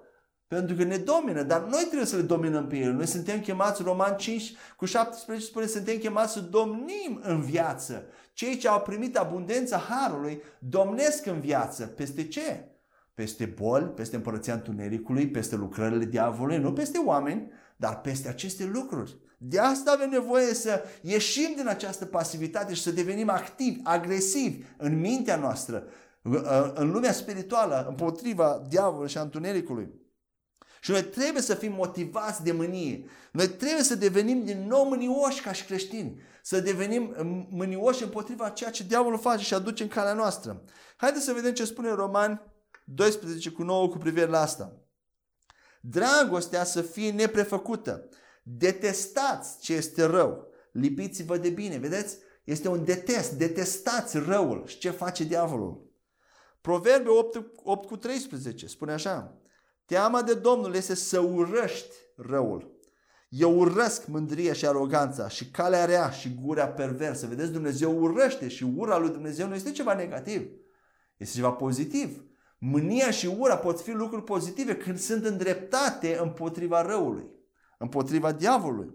Pentru că ne domină, dar noi trebuie să le dominăm pe ele. Noi suntem chemați, Roman 5 cu 17 spune, suntem chemați să domnim în viață. Cei ce au primit abundența Harului domnesc în viață. Peste ce? Peste boli, peste împărăția întunericului, peste lucrările diavolului, nu peste oameni, dar peste aceste lucruri. De asta avem nevoie să ieșim din această pasivitate și să devenim activi, agresivi în mintea noastră, în lumea spirituală, împotriva diavolului și a întunericului. Și noi trebuie să fim motivați de mânie. Noi trebuie să devenim din nou mânioși ca și creștini. Să devenim mânioși împotriva ceea ce diavolul face și aduce în calea noastră. Haideți să vedem ce spune Roman 12 cu 9 cu privire la asta. Dragostea să fie neprefăcută. Detestați ce este rău. Lipiți-vă de bine. Vedeți? Este un detest. Detestați răul. Și ce face diavolul? Proverbe 8, 8 cu 13 spune așa. Teama de Domnul este să urăști răul. Eu urăsc mândria și aroganța și calea rea și gura perversă. Vedeți, Dumnezeu urăște și ura lui Dumnezeu nu este ceva negativ. Este ceva pozitiv. Mânia și ura pot fi lucruri pozitive când sunt îndreptate împotriva răului, împotriva diavolului.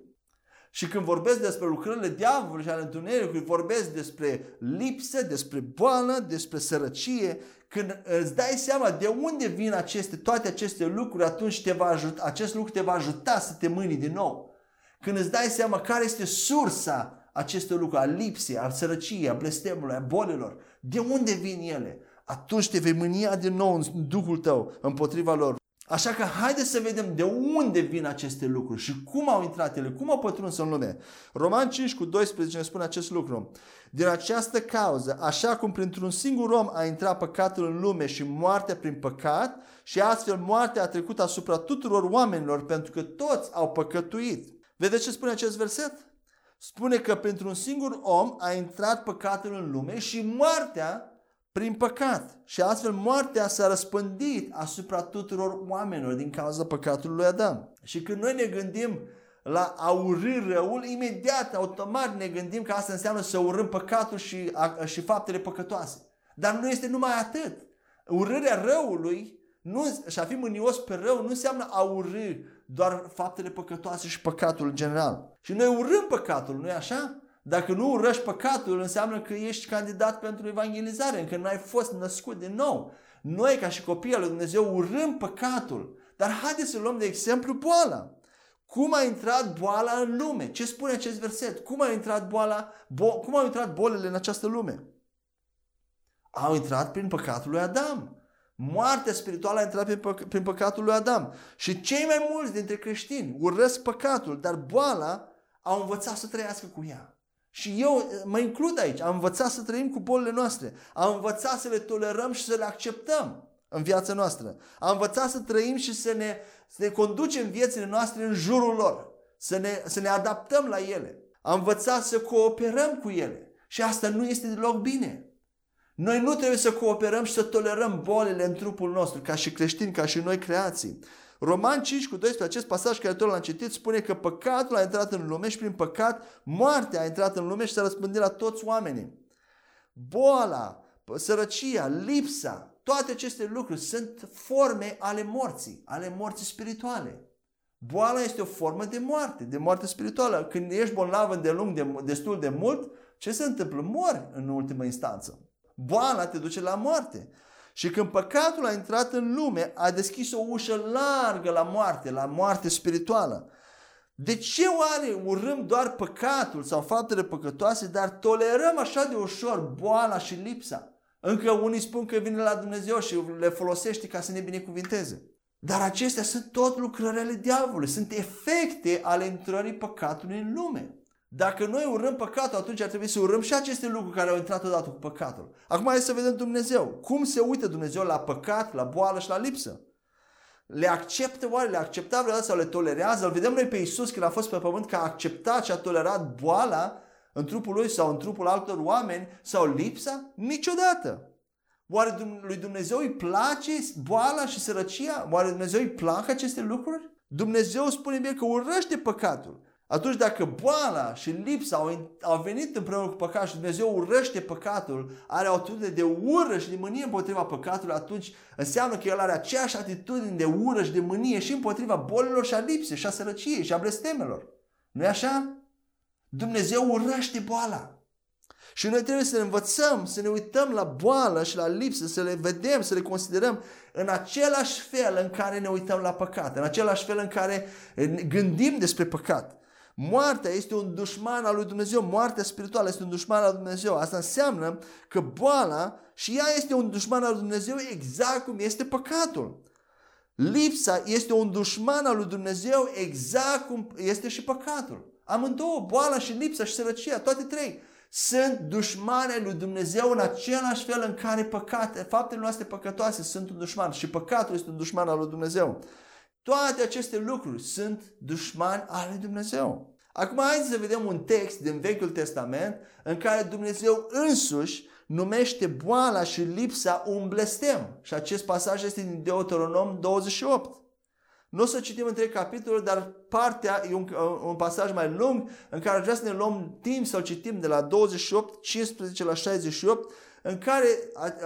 Și când vorbesc despre lucrările diavolului și ale întunericului, vorbesc despre lipsă, despre boală, despre sărăcie, când îți dai seama de unde vin aceste, toate aceste lucruri, atunci te va ajuta, acest lucru te va ajuta să te mâni din nou. Când îți dai seama care este sursa acestor lucruri, a lipsei, a sărăciei, a blestemului, a bolilor, de unde vin ele, atunci te vei mânia din nou în Duhul tău împotriva lor. Așa că haideți să vedem de unde vin aceste lucruri și cum au intrat ele, cum au pătruns în lume. Roman 5 cu 12 ne spune acest lucru. Din această cauză, așa cum printr-un singur om a intrat păcatul în lume și moartea prin păcat, și astfel moartea a trecut asupra tuturor oamenilor pentru că toți au păcătuit. Vedeți ce spune acest verset? Spune că pentru un singur om a intrat păcatul în lume și moartea prin păcat. Și astfel moartea s-a răspândit asupra tuturor oamenilor din cauza păcatului lui Adam. Și când noi ne gândim la a urâ răul, imediat, automat ne gândim că asta înseamnă să urâm păcatul și, a, și faptele păcătoase. Dar nu este numai atât. Urârea răului nu, și a fi mânios pe rău nu înseamnă a urâ doar faptele păcătoase și păcatul în general. Și noi urâm păcatul, nu-i așa? Dacă nu urăști păcatul, înseamnă că ești candidat pentru evangelizare, încă n-ai fost născut din nou. Noi, ca și copiii lui Dumnezeu, urâm păcatul. Dar haideți să luăm de exemplu boala. Cum a intrat boala în lume? Ce spune acest verset? Cum a intrat boala, bo- cum au intrat bolile în această lume? Au intrat prin păcatul lui Adam. Moartea spirituală a intrat prin, pă- prin păcatul lui Adam. Și cei mai mulți dintre creștini urăsc păcatul, dar boala au învățat să trăiască cu ea. Și eu eh, mă includ aici. Am învățat să trăim cu bolile noastre. Am învățat să le tolerăm și să le acceptăm în viața noastră. Am învățat să trăim și să ne, să ne conducem viețile noastre în jurul lor. Să ne, să ne adaptăm la ele. Am învățat să cooperăm cu ele. Și asta nu este deloc bine. Noi nu trebuie să cooperăm și să tolerăm bolile în trupul nostru, ca și creștini, ca și noi creații. Roman 5 cu 12, acest pasaj care tot l-am citit, spune că păcatul a intrat în lume și prin păcat moartea a intrat în lume și s-a răspândit la toți oamenii. Boala, sărăcia, lipsa, toate aceste lucruri sunt forme ale morții, ale morții spirituale. Boala este o formă de moarte, de moarte spirituală. Când ești bolnav de lung, de, destul de mult, ce se întâmplă? Mori în ultimă instanță. Boala te duce la moarte. Și când păcatul a intrat în lume, a deschis o ușă largă la moarte, la moarte spirituală. De ce oare urâm doar păcatul sau faptele păcătoase, dar tolerăm așa de ușor boala și lipsa? Încă unii spun că vine la Dumnezeu și le folosește ca să ne binecuvinteze. Dar acestea sunt tot lucrările diavolului, sunt efecte ale intrării păcatului în lume. Dacă noi urâm păcatul, atunci ar trebui să urâm și aceste lucruri care au intrat odată cu păcatul. Acum hai să vedem Dumnezeu. Cum se uită Dumnezeu la păcat, la boală și la lipsă? Le acceptă oare? Le accepta vreodată sau le tolerează? Îl vedem noi pe Iisus când a fost pe pământ că a acceptat și a tolerat boala în trupul lui sau în trupul altor oameni sau lipsa? Niciodată. Oare lui Dumnezeu îi place boala și sărăcia? Oare Dumnezeu îi plac aceste lucruri? Dumnezeu spune bine că urăște păcatul. Atunci dacă boala și lipsa au, au venit împreună cu păcatul și Dumnezeu urăște păcatul, are o atitudine de ură și de mânie împotriva păcatului, atunci înseamnă că El are aceeași atitudine de ură și de mânie și împotriva bolilor și a lipsei și a sărăciei și a blestemelor. nu e așa? Dumnezeu urăște boala. Și noi trebuie să ne învățăm, să ne uităm la boală și la lipsă, să le vedem, să le considerăm în același fel în care ne uităm la păcat, în același fel în care gândim despre păcat. Moartea este un dușman al lui Dumnezeu, moartea spirituală este un dușman al lui Dumnezeu. Asta înseamnă că boala și ea este un dușman al lui Dumnezeu exact cum este păcatul. Lipsa este un dușman al lui Dumnezeu exact cum este și păcatul. Amândouă, boala și lipsa și sărăcia, toate trei, sunt dușmane lui Dumnezeu în același fel în care păcate, faptele noastre păcătoase sunt un dușman și păcatul este un dușman al lui Dumnezeu. Toate aceste lucruri sunt dușmani al lui Dumnezeu. Acum haideți să vedem un text din Vechiul Testament în care Dumnezeu însuși numește boala și lipsa un blestem. Și acest pasaj este din Deuteronom 28. Nu o să citim între capitolul, dar partea e un, un pasaj mai lung în care vrea să ne luăm timp să-l citim de la 28, 15 la 68, în care,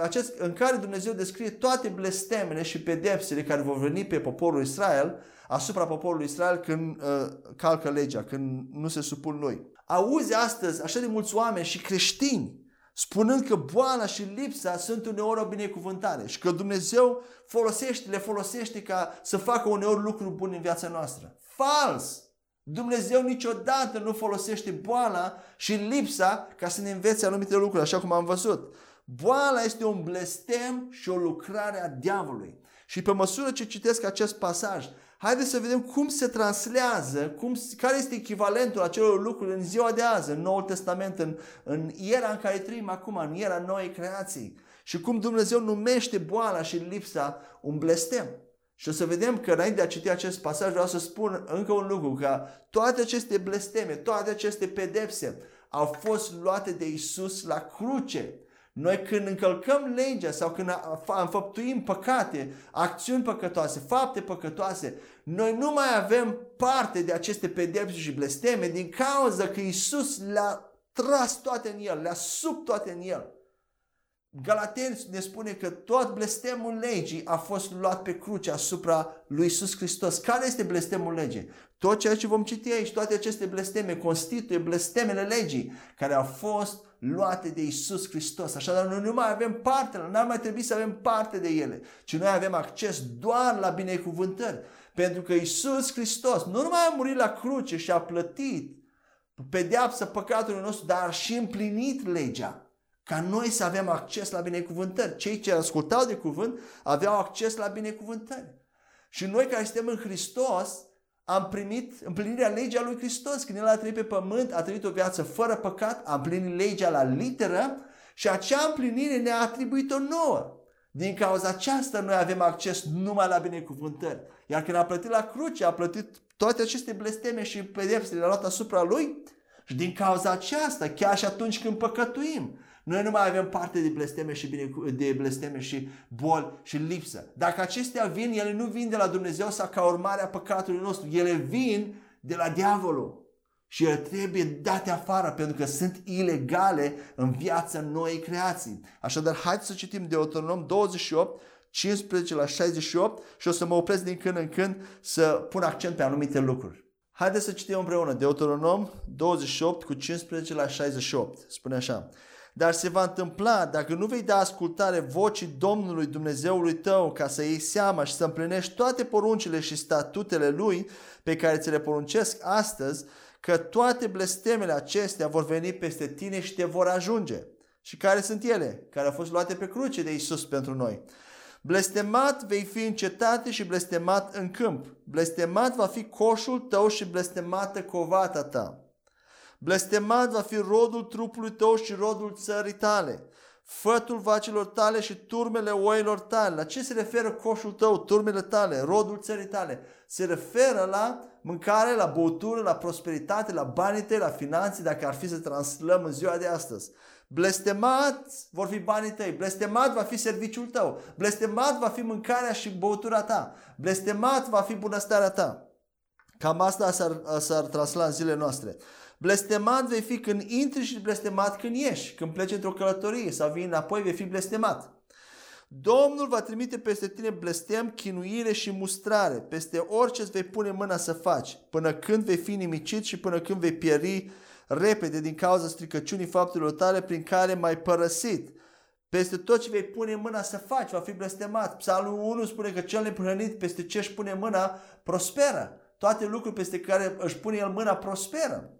acest, în care Dumnezeu descrie toate blestemele și pedepsele care vor veni pe poporul Israel, asupra poporului Israel când uh, calcă legea, când nu se supun lui. Auzi astăzi așa de mulți oameni și creștini spunând că boala și lipsa sunt uneori o binecuvântare și că Dumnezeu folosește, le folosește ca să facă uneori lucruri bune în viața noastră. Fals! Dumnezeu niciodată nu folosește boala și lipsa ca să ne învețe anumite lucruri, așa cum am văzut. Boala este un blestem și o lucrare a diavolului. Și pe măsură ce citesc acest pasaj, haideți să vedem cum se translează, cum, care este echivalentul acelor lucruri în ziua de azi, în Noul Testament, în, în era în care trăim acum, în era noii creații. Și cum Dumnezeu numește boala și lipsa un blestem. Și o să vedem că înainte de a citi acest pasaj vreau să spun încă un lucru, că toate aceste blesteme, toate aceste pedepse au fost luate de Isus la cruce. Noi când încălcăm legea sau când înfăptuim păcate, acțiuni păcătoase, fapte păcătoase, noi nu mai avem parte de aceste pedepse și blesteme din cauza că Isus le-a tras toate în El, le-a sub toate în El. Galateni ne spune că tot blestemul legii a fost luat pe cruce asupra lui Isus Hristos. Care este blestemul legii? Tot ceea ce vom citi aici, toate aceste blesteme constituie blestemele legii care au fost luate de Isus Hristos. Așadar, noi nu mai avem parte, nu ar mai trebui să avem parte de ele, ci noi avem acces doar la binecuvântări. Pentru că Isus Hristos nu numai a murit la cruce și a plătit pedeapsa păcatului nostru, dar a și împlinit legea ca noi să avem acces la binecuvântări. Cei ce ascultau de cuvânt aveau acces la binecuvântări. Și noi care suntem în Hristos am primit împlinirea legii a lui Hristos. Când El a trăit pe pământ, a trăit o viață fără păcat, a împlinit legea la literă și acea împlinire ne-a atribuit-o nouă. Din cauza aceasta noi avem acces numai la binecuvântări. Iar când a plătit la cruce, a plătit toate aceste blesteme și pedepse le-a luat asupra lui și din cauza aceasta, chiar și atunci când păcătuim, noi nu mai avem parte de blesteme și, bine, de blesteme și boli și lipsă. Dacă acestea vin, ele nu vin de la Dumnezeu sau ca urmare a păcatului nostru. Ele vin de la diavolul. Și ele trebuie date afară pentru că sunt ilegale în viața noii creații. Așadar, haideți să citim Deuteronom 28, 15 la 68 și o să mă opresc din când în când să pun accent pe anumite lucruri. Haideți să citim împreună Deuteronom 28 cu 15 la 68. Spune așa. Dar se va întâmpla dacă nu vei da ascultare vocii Domnului Dumnezeului tău ca să iei seama și să împlinești toate poruncile și statutele Lui pe care ți le poruncesc astăzi, că toate blestemele acestea vor veni peste tine și te vor ajunge. Și care sunt ele? Care au fost luate pe cruce de Isus pentru noi. Blestemat vei fi în cetate și blestemat în câmp. Blestemat va fi coșul tău și blestemată covata ta. Blestemat va fi rodul trupului tău și rodul țării tale, fătul vacilor tale și turmele oilor tale. La ce se referă coșul tău, turmele tale, rodul țării tale? Se referă la mâncare, la băutură, la prosperitate, la banii tăi, la finanțe, dacă ar fi să translăm în ziua de astăzi. Blestemat vor fi banii tăi, blestemat va fi serviciul tău, blestemat va fi mâncarea și băutura ta, blestemat va fi bunăstarea ta. Cam asta s-ar, s-ar transla în zilele noastre. Blestemat vei fi când intri și blestemat când ieși. Când pleci într-o călătorie sau vii înapoi, vei fi blestemat. Domnul va trimite peste tine blestem, chinuire și mustrare, peste orice îți vei pune mâna să faci, până când vei fi nimicit și până când vei pieri repede din cauza stricăciunii faptelor tale prin care m-ai părăsit. Peste tot ce vei pune mâna să faci, va fi blestemat. Psalmul 1 spune că cel neprănit peste ce își pune mâna prosperă. Toate lucruri peste care își pune el mâna prosperă.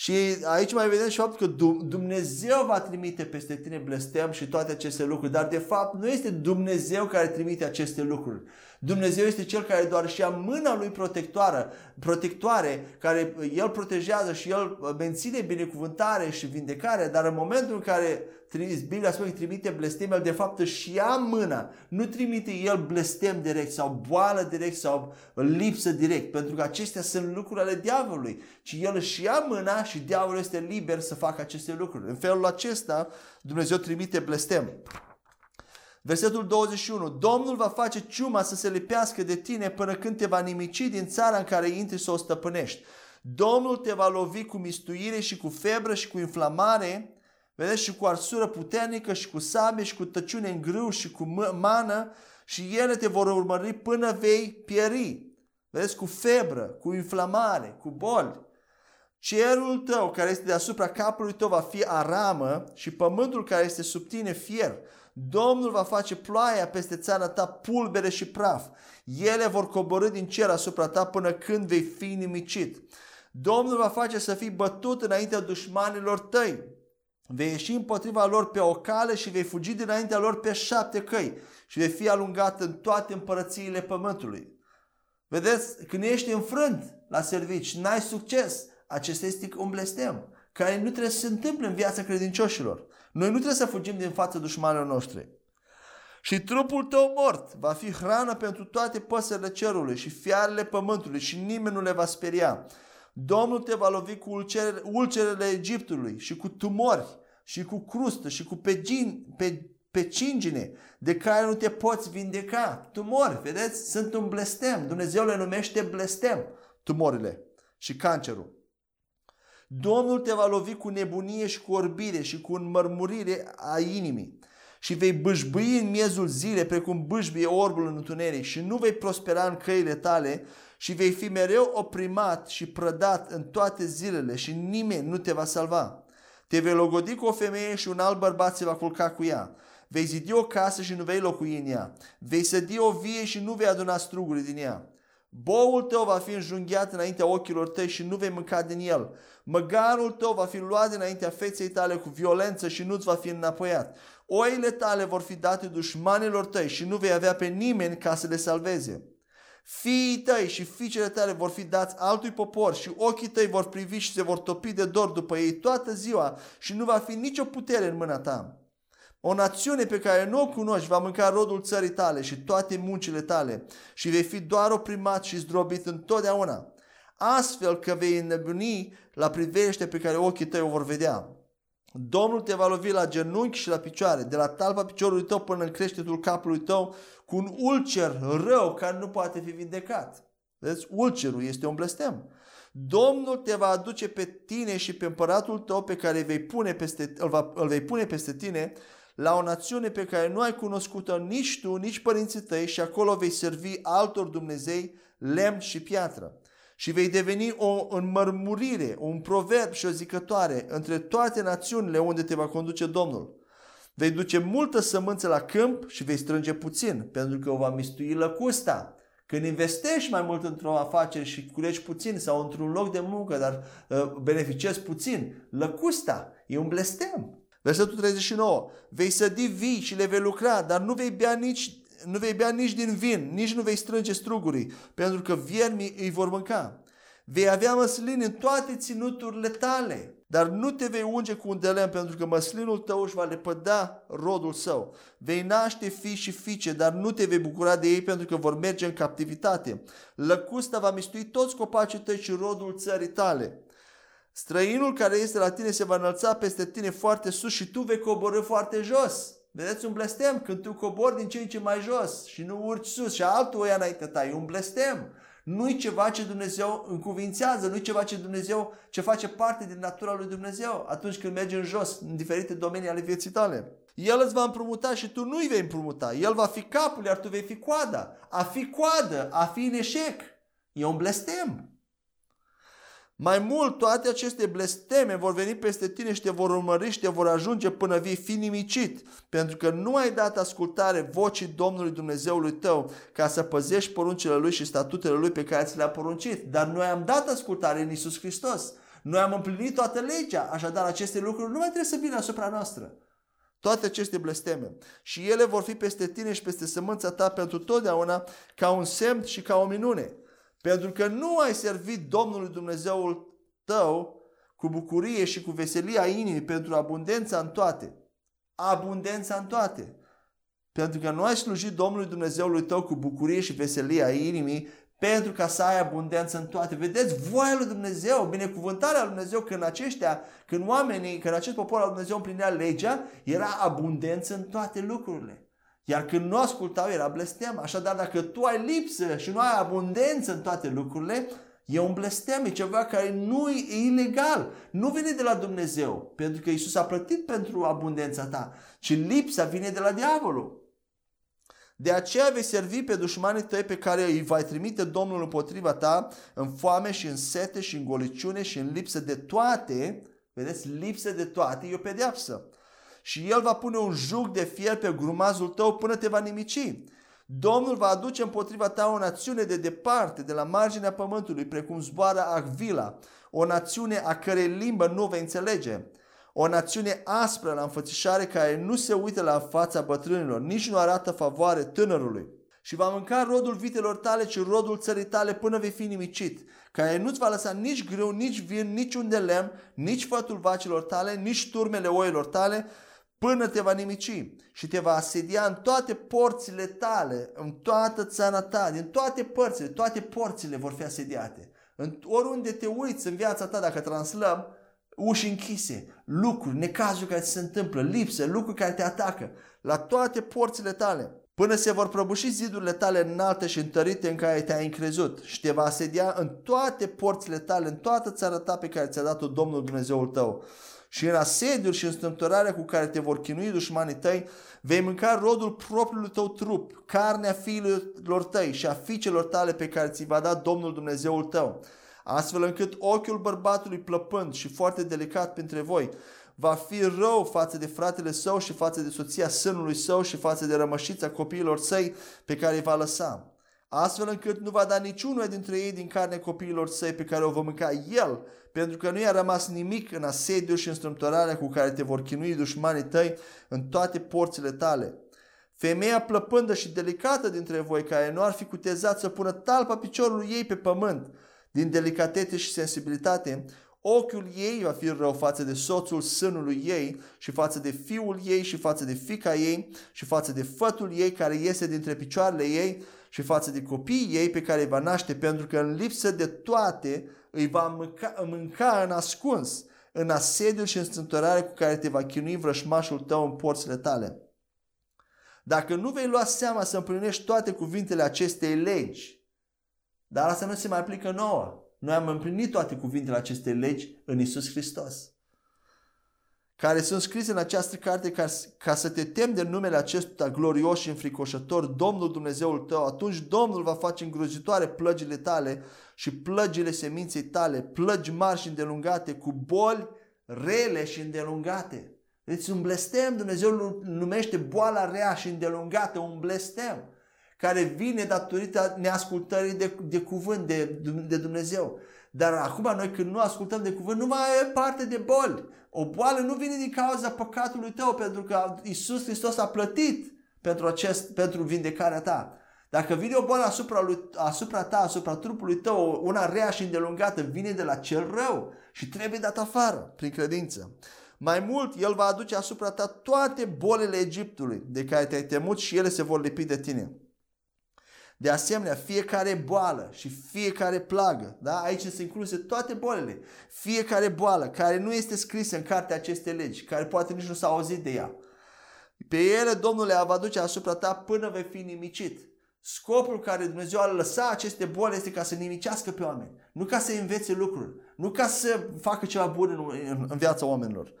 Și aici mai vedem și faptul că Dumnezeu va trimite peste tine blestem și toate aceste lucruri, dar de fapt nu este Dumnezeu care trimite aceste lucruri. Dumnezeu este Cel care doar și ia mâna Lui protectoară, protectoare, care El protejează și El menține binecuvântare și vindecare, dar în momentul în care Biblia spune că trimite blestem, El de fapt își ia mâna, nu trimite El blestem direct sau boală direct sau lipsă direct, pentru că acestea sunt lucruri ale diavolului, ci El își ia mâna și diavolul este liber să facă aceste lucruri. În felul acesta Dumnezeu trimite blestem. Versetul 21. Domnul va face ciuma să se lipească de tine până când te va nimici din țara în care intri să o stăpânești. Domnul te va lovi cu mistuire și cu febră și cu inflamare, vedeți, și cu arsură puternică și cu sabie și cu tăciune în grâu și cu mană și ele te vor urmări până vei pieri. Vedeți, cu febră, cu inflamare, cu boli. Cerul tău care este deasupra capului tău va fi aramă și pământul care este sub tine fier. Domnul va face ploaia peste țara ta pulbere și praf. Ele vor coborâ din cer asupra ta până când vei fi nimicit. Domnul va face să fii bătut înaintea dușmanilor tăi. Vei ieși împotriva lor pe o cale și vei fugi dinaintea lor pe șapte căi și vei fi alungat în toate împărățiile pământului. Vedeți, când ești înfrânt la servici, n-ai succes, acesta este un blestem care nu trebuie să se întâmple în viața credincioșilor. Noi nu trebuie să fugim din fața dușmanilor noștri. Și trupul tău mort va fi hrană pentru toate păsările cerului și fiarele pământului și nimeni nu le va speria. Domnul te va lovi cu ulcerele, ulcerele Egiptului și cu tumori și cu crustă și cu pegin, pe, pe cingine de care nu te poți vindeca. Tumori, vedeți? Sunt un blestem. Dumnezeu le numește blestem, tumorile și cancerul. Domnul te va lovi cu nebunie și cu orbire și cu înmărmurire a inimii și vei bâșbâi în miezul zilei precum bâșbie orbul în întuneric și nu vei prospera în căile tale și vei fi mereu oprimat și prădat în toate zilele și nimeni nu te va salva. Te vei logodi cu o femeie și un alt bărbat se va culca cu ea. Vei zidi o casă și nu vei locui în ea. Vei sădi o vie și nu vei aduna struguri din ea. Boul tău va fi înjunghiat înaintea ochilor tăi și nu vei mânca din el. Măgarul tău va fi luat dinaintea feței tale cu violență și nu-ți va fi înapoiat. Oile tale vor fi date dușmanilor tăi și nu vei avea pe nimeni ca să le salveze. Fiii tăi și fiicele tale vor fi dați altui popor și ochii tăi vor privi și se vor topi de dor după ei toată ziua și nu va fi nicio putere în mâna ta. O națiune pe care nu o cunoști va mânca rodul țării tale și toate muncile tale și vei fi doar oprimat și zdrobit întotdeauna. Astfel că vei înnebuni la privește pe care ochii tăi o vor vedea. Domnul te va lovi la genunchi și la picioare, de la talpa piciorului tău până în creștetul capului tău, cu un ulcer rău care nu poate fi vindecat. Vezi, ulcerul este un blestem. Domnul te va aduce pe tine și pe împăratul tău pe care vei pune peste, îl, va, îl vei pune peste tine la o națiune pe care nu ai cunoscut-o nici tu, nici părinții tăi și acolo vei servi altor Dumnezei lemn și piatră. Și vei deveni o înmărmurire, un proverb și o zicătoare între toate națiunile unde te va conduce Domnul. Vei duce multă sămânță la câmp și vei strânge puțin, pentru că o va mistui lăcusta. Când investești mai mult într-o afacere și culegi puțin sau într-un loc de muncă, dar uh, beneficiezi puțin, lăcusta e un blestem. Versetul 39. Vei sădi vii și le vei lucra, dar nu vei bea nici, nu vei bea nici din vin, nici nu vei strânge strugurii, pentru că viermii îi vor mânca. Vei avea măslini în toate ținuturile tale, dar nu te vei unge cu un delem, pentru că măslinul tău își va lepăda rodul său. Vei naște fii și fiice, dar nu te vei bucura de ei, pentru că vor merge în captivitate. Lăcusta va mistui toți copacii tăi și rodul țării tale. Străinul care este la tine se va înălța peste tine foarte sus și tu vei coborâ foarte jos. Vedeți un blestem când tu cobori din ce în ce mai jos și nu urci sus și altul o ia înainte ta. E un blestem. Nu-i ceva ce Dumnezeu încuvințează, nu-i ceva ce Dumnezeu, ce face parte din natura lui Dumnezeu atunci când mergi în jos, în diferite domenii ale vieții tale. El îți va împrumuta și tu nu-i vei împrumuta. El va fi capul, iar tu vei fi coada. A fi coadă, a fi în eșec. E un blestem. Mai mult, toate aceste blesteme vor veni peste tine și te vor urmări și te vor ajunge până vii fi nimicit, pentru că nu ai dat ascultare vocii Domnului Dumnezeului tău ca să păzești poruncile Lui și statutele Lui pe care ți le-a poruncit. Dar noi am dat ascultare în Isus Hristos. Noi am împlinit toată legea, așadar aceste lucruri nu mai trebuie să vină asupra noastră. Toate aceste blesteme. Și ele vor fi peste tine și peste sămânța ta pentru totdeauna ca un semn și ca o minune. Pentru că nu ai servit Domnului Dumnezeul tău cu bucurie și cu veselia inimii pentru abundența în toate. Abundența în toate. Pentru că nu ai slujit Domnului Dumnezeului tău cu bucurie și veselia inimii pentru ca să ai abundență în toate. Vedeți, voia lui Dumnezeu, binecuvântarea lui Dumnezeu, când aceștia, când oamenii, când acest popor al Dumnezeu împlinea legea, era abundență în toate lucrurile. Iar când nu ascultau, era blestem. Așadar, dacă tu ai lipsă și nu ai abundență în toate lucrurile, e un blestem, e ceva care nu e ilegal. Nu vine de la Dumnezeu, pentru că Isus a plătit pentru abundența ta, ci lipsa vine de la diavolul. De aceea vei servi pe dușmanii tăi pe care îi va trimite Domnul împotriva ta în foame și în sete și în goliciune și în lipsă de toate. Vedeți, lipsă de toate e o pedeapsă. Și el va pune un juc de fier pe grumazul tău până te va nimici. Domnul va aduce împotriva ta o națiune de departe, de la marginea pământului, precum zboară Acvila, o națiune a cărei limbă nu vei înțelege o națiune aspră la înfățișare care nu se uită la fața bătrânilor, nici nu arată favoare tânărului. Și va mânca rodul vitelor tale, ci rodul țării tale până vei fi nimicit, care nu-ți va lăsa nici grâu, nici vin, nici un de lemn, nici fătul vacilor tale, nici turmele oilor tale, până te va nimici și te va asedia în toate porțile tale, în toată țara ta, din toate părțile, toate porțile vor fi asediate. În oriunde te uiți în viața ta, dacă translăm, uși închise, lucruri, necazuri care ți se întâmplă, lipsă, lucruri care te atacă, la toate porțile tale, până se vor prăbuși zidurile tale înalte și întărite în care te-ai încrezut și te va asedia în toate porțile tale, în toată țara ta pe care ți-a dat-o Domnul Dumnezeul tău. Și în asediul și în strâmtorarea cu care te vor chinui dușmanii tăi, vei mânca rodul propriului tău trup, carnea fiilor tăi și a fiicelor tale pe care ți va da Domnul Dumnezeul tău astfel încât ochiul bărbatului plăpând și foarte delicat printre voi va fi rău față de fratele său și față de soția sânului său și față de rămășița copiilor săi pe care îi va lăsa. Astfel încât nu va da niciunul dintre ei din carne copiilor săi pe care o va mânca el, pentru că nu i-a rămas nimic în asediu și în strâmtorarea cu care te vor chinui dușmanii tăi în toate porțile tale. Femeia plăpândă și delicată dintre voi care nu ar fi cutezat să pună talpa piciorului ei pe pământ, din delicatețe și sensibilitate, ochiul ei va fi rău față de soțul sânului ei și față de fiul ei și față de fica ei și față de fătul ei care iese dintre picioarele ei și față de copiii ei pe care îi va naște, pentru că în lipsă de toate îi va mânca, mânca în ascuns, în asediu și în strântorare cu care te va chinui vrășmașul tău în porțile tale. Dacă nu vei lua seama să împlinești toate cuvintele acestei legi, dar asta nu se mai aplică nouă. Noi am împlinit toate cuvintele acestei legi în Isus Hristos. Care sunt scrise în această carte ca, ca să te temi de numele acestuia glorios și înfricoșător, Domnul Dumnezeul tău, atunci Domnul va face îngrozitoare plăgile tale și plăgile seminței tale, plăgi mari și îndelungate, cu boli rele și îndelungate. Deci un blestem, Dumnezeu numește boala rea și îndelungată un blestem care vine datorită neascultării de, de cuvânt de, de Dumnezeu. Dar acum noi când nu ascultăm de cuvânt, nu mai e parte de boli. O boală nu vine din cauza păcatului tău, pentru că Isus Hristos a plătit pentru, acest, pentru vindecarea ta. Dacă vine o boală asupra, lui, asupra ta, asupra trupului tău, una rea și îndelungată, vine de la cel rău și trebuie dat afară prin credință. Mai mult, El va aduce asupra ta toate bolile Egiptului de care te-ai temut și ele se vor lipi de tine. De asemenea, fiecare boală și fiecare plagă, da? aici sunt incluse toate bolile, fiecare boală care nu este scrisă în cartea acestei legi, care poate nici nu s-a auzit de ea, pe ele Domnul le va duce asupra ta până vei fi nimicit. Scopul care Dumnezeu a lăsat aceste boli este ca să nimicească pe oameni, nu ca să învețe lucruri, nu ca să facă ceva bun în, în, în viața oamenilor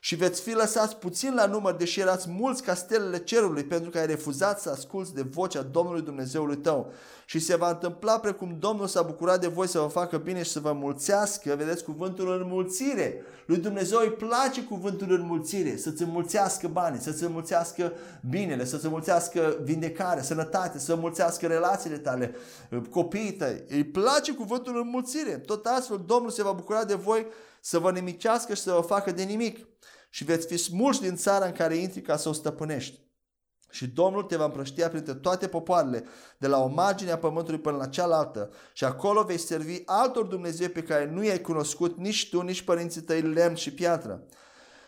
și veți fi lăsați puțin la număr, deși erați mulți ca stelele cerului, pentru că ai refuzat să asculți de vocea Domnului Dumnezeului tău. Și se va întâmpla precum Domnul s-a bucurat de voi să vă facă bine și să vă mulțească, vedeți cuvântul înmulțire. Lui Dumnezeu îi place cuvântul înmulțire, să-ți înmulțească banii, să-ți înmulțească binele, să-ți înmulțească vindecare, sănătate, să înmulțească relațiile tale, copiii tăi. Îi place cuvântul înmulțire. Tot astfel Domnul se va bucura de voi să vă nimicească și să vă facă de nimic și veți fi smulși din țara în care intri ca să o stăpânești. Și Domnul te va împrăștia printre toate popoarele, de la o margine a pământului până la cealaltă, și acolo vei servi altor Dumnezeu pe care nu i-ai cunoscut nici tu, nici părinții tăi lemn și piatră.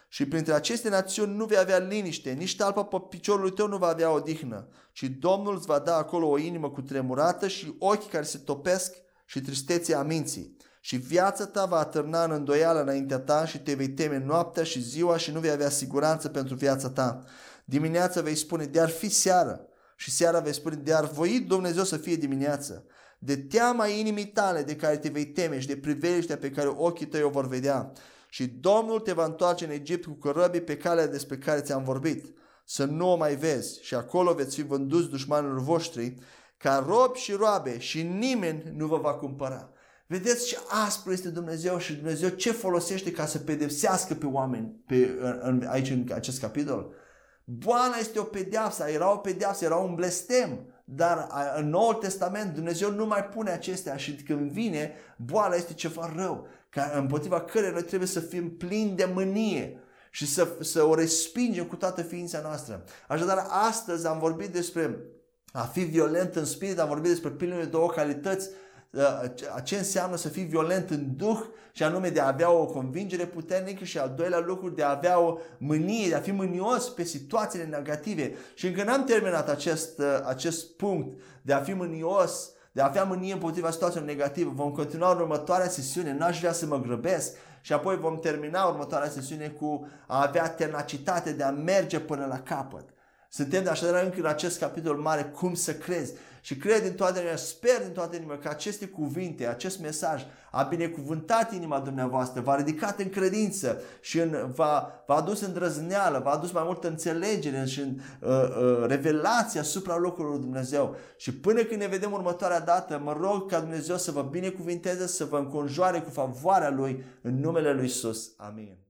Și printre aceste națiuni nu vei avea liniște, nici talpa pe piciorului tău nu va avea odihnă, ci Domnul îți va da acolo o inimă cu tremurată și ochi care se topesc și tristețea minții și viața ta va atârna în îndoială înaintea ta și te vei teme noaptea și ziua și nu vei avea siguranță pentru viața ta. Dimineața vei spune, de ar fi seară. Și seara vei spune, de ar voi Dumnezeu să fie dimineață. De teama inimii tale de care te vei teme și de priveliștea pe care ochii tăi o vor vedea. Și Domnul te va întoarce în Egipt cu corăbii pe calea despre care ți-am vorbit. Să nu o mai vezi și acolo veți fi vânduți dușmanilor voștri ca robi și roabe și nimeni nu vă va cumpăra. Vedeți ce aspru este Dumnezeu și Dumnezeu ce folosește ca să pedepsească pe oameni pe, în, aici în acest capitol. Boala este o pedeapsă, era o pedeapsă, era un blestem, dar în Noul Testament Dumnezeu nu mai pune acestea și când vine, boala este ceva rău, ca, împotriva căreia noi trebuie să fim plini de mânie și să, să o respingem cu toată ființa noastră. Așadar, astăzi am vorbit despre a fi violent în spirit, am vorbit despre primele două calități Uh, ce înseamnă să fii violent în duh și anume de a avea o convingere puternică și al doilea lucru de a avea o mânie, de a fi mânios pe situațiile negative. Și încă n-am terminat acest, uh, acest punct de a fi mânios, de a avea mânie împotriva situațiilor negative. Vom continua în următoarea sesiune, n-aș vrea să mă grăbesc și apoi vom termina următoarea sesiune cu a avea tenacitate de a merge până la capăt. Suntem așadar încă în acest capitol mare, cum să crezi. Și cred din toată inima, sper din toată inima că aceste cuvinte, acest mesaj a binecuvântat inima dumneavoastră, v-a ridicat în credință și în, v-a, v-a adus îndrăzneală, v-a adus mai multă înțelegere și în, uh, uh, revelație asupra locurilor lui Dumnezeu. Și până când ne vedem următoarea dată, mă rog ca Dumnezeu să vă binecuvinteze, să vă înconjoare cu favoarea Lui în numele Lui Isus. Amin.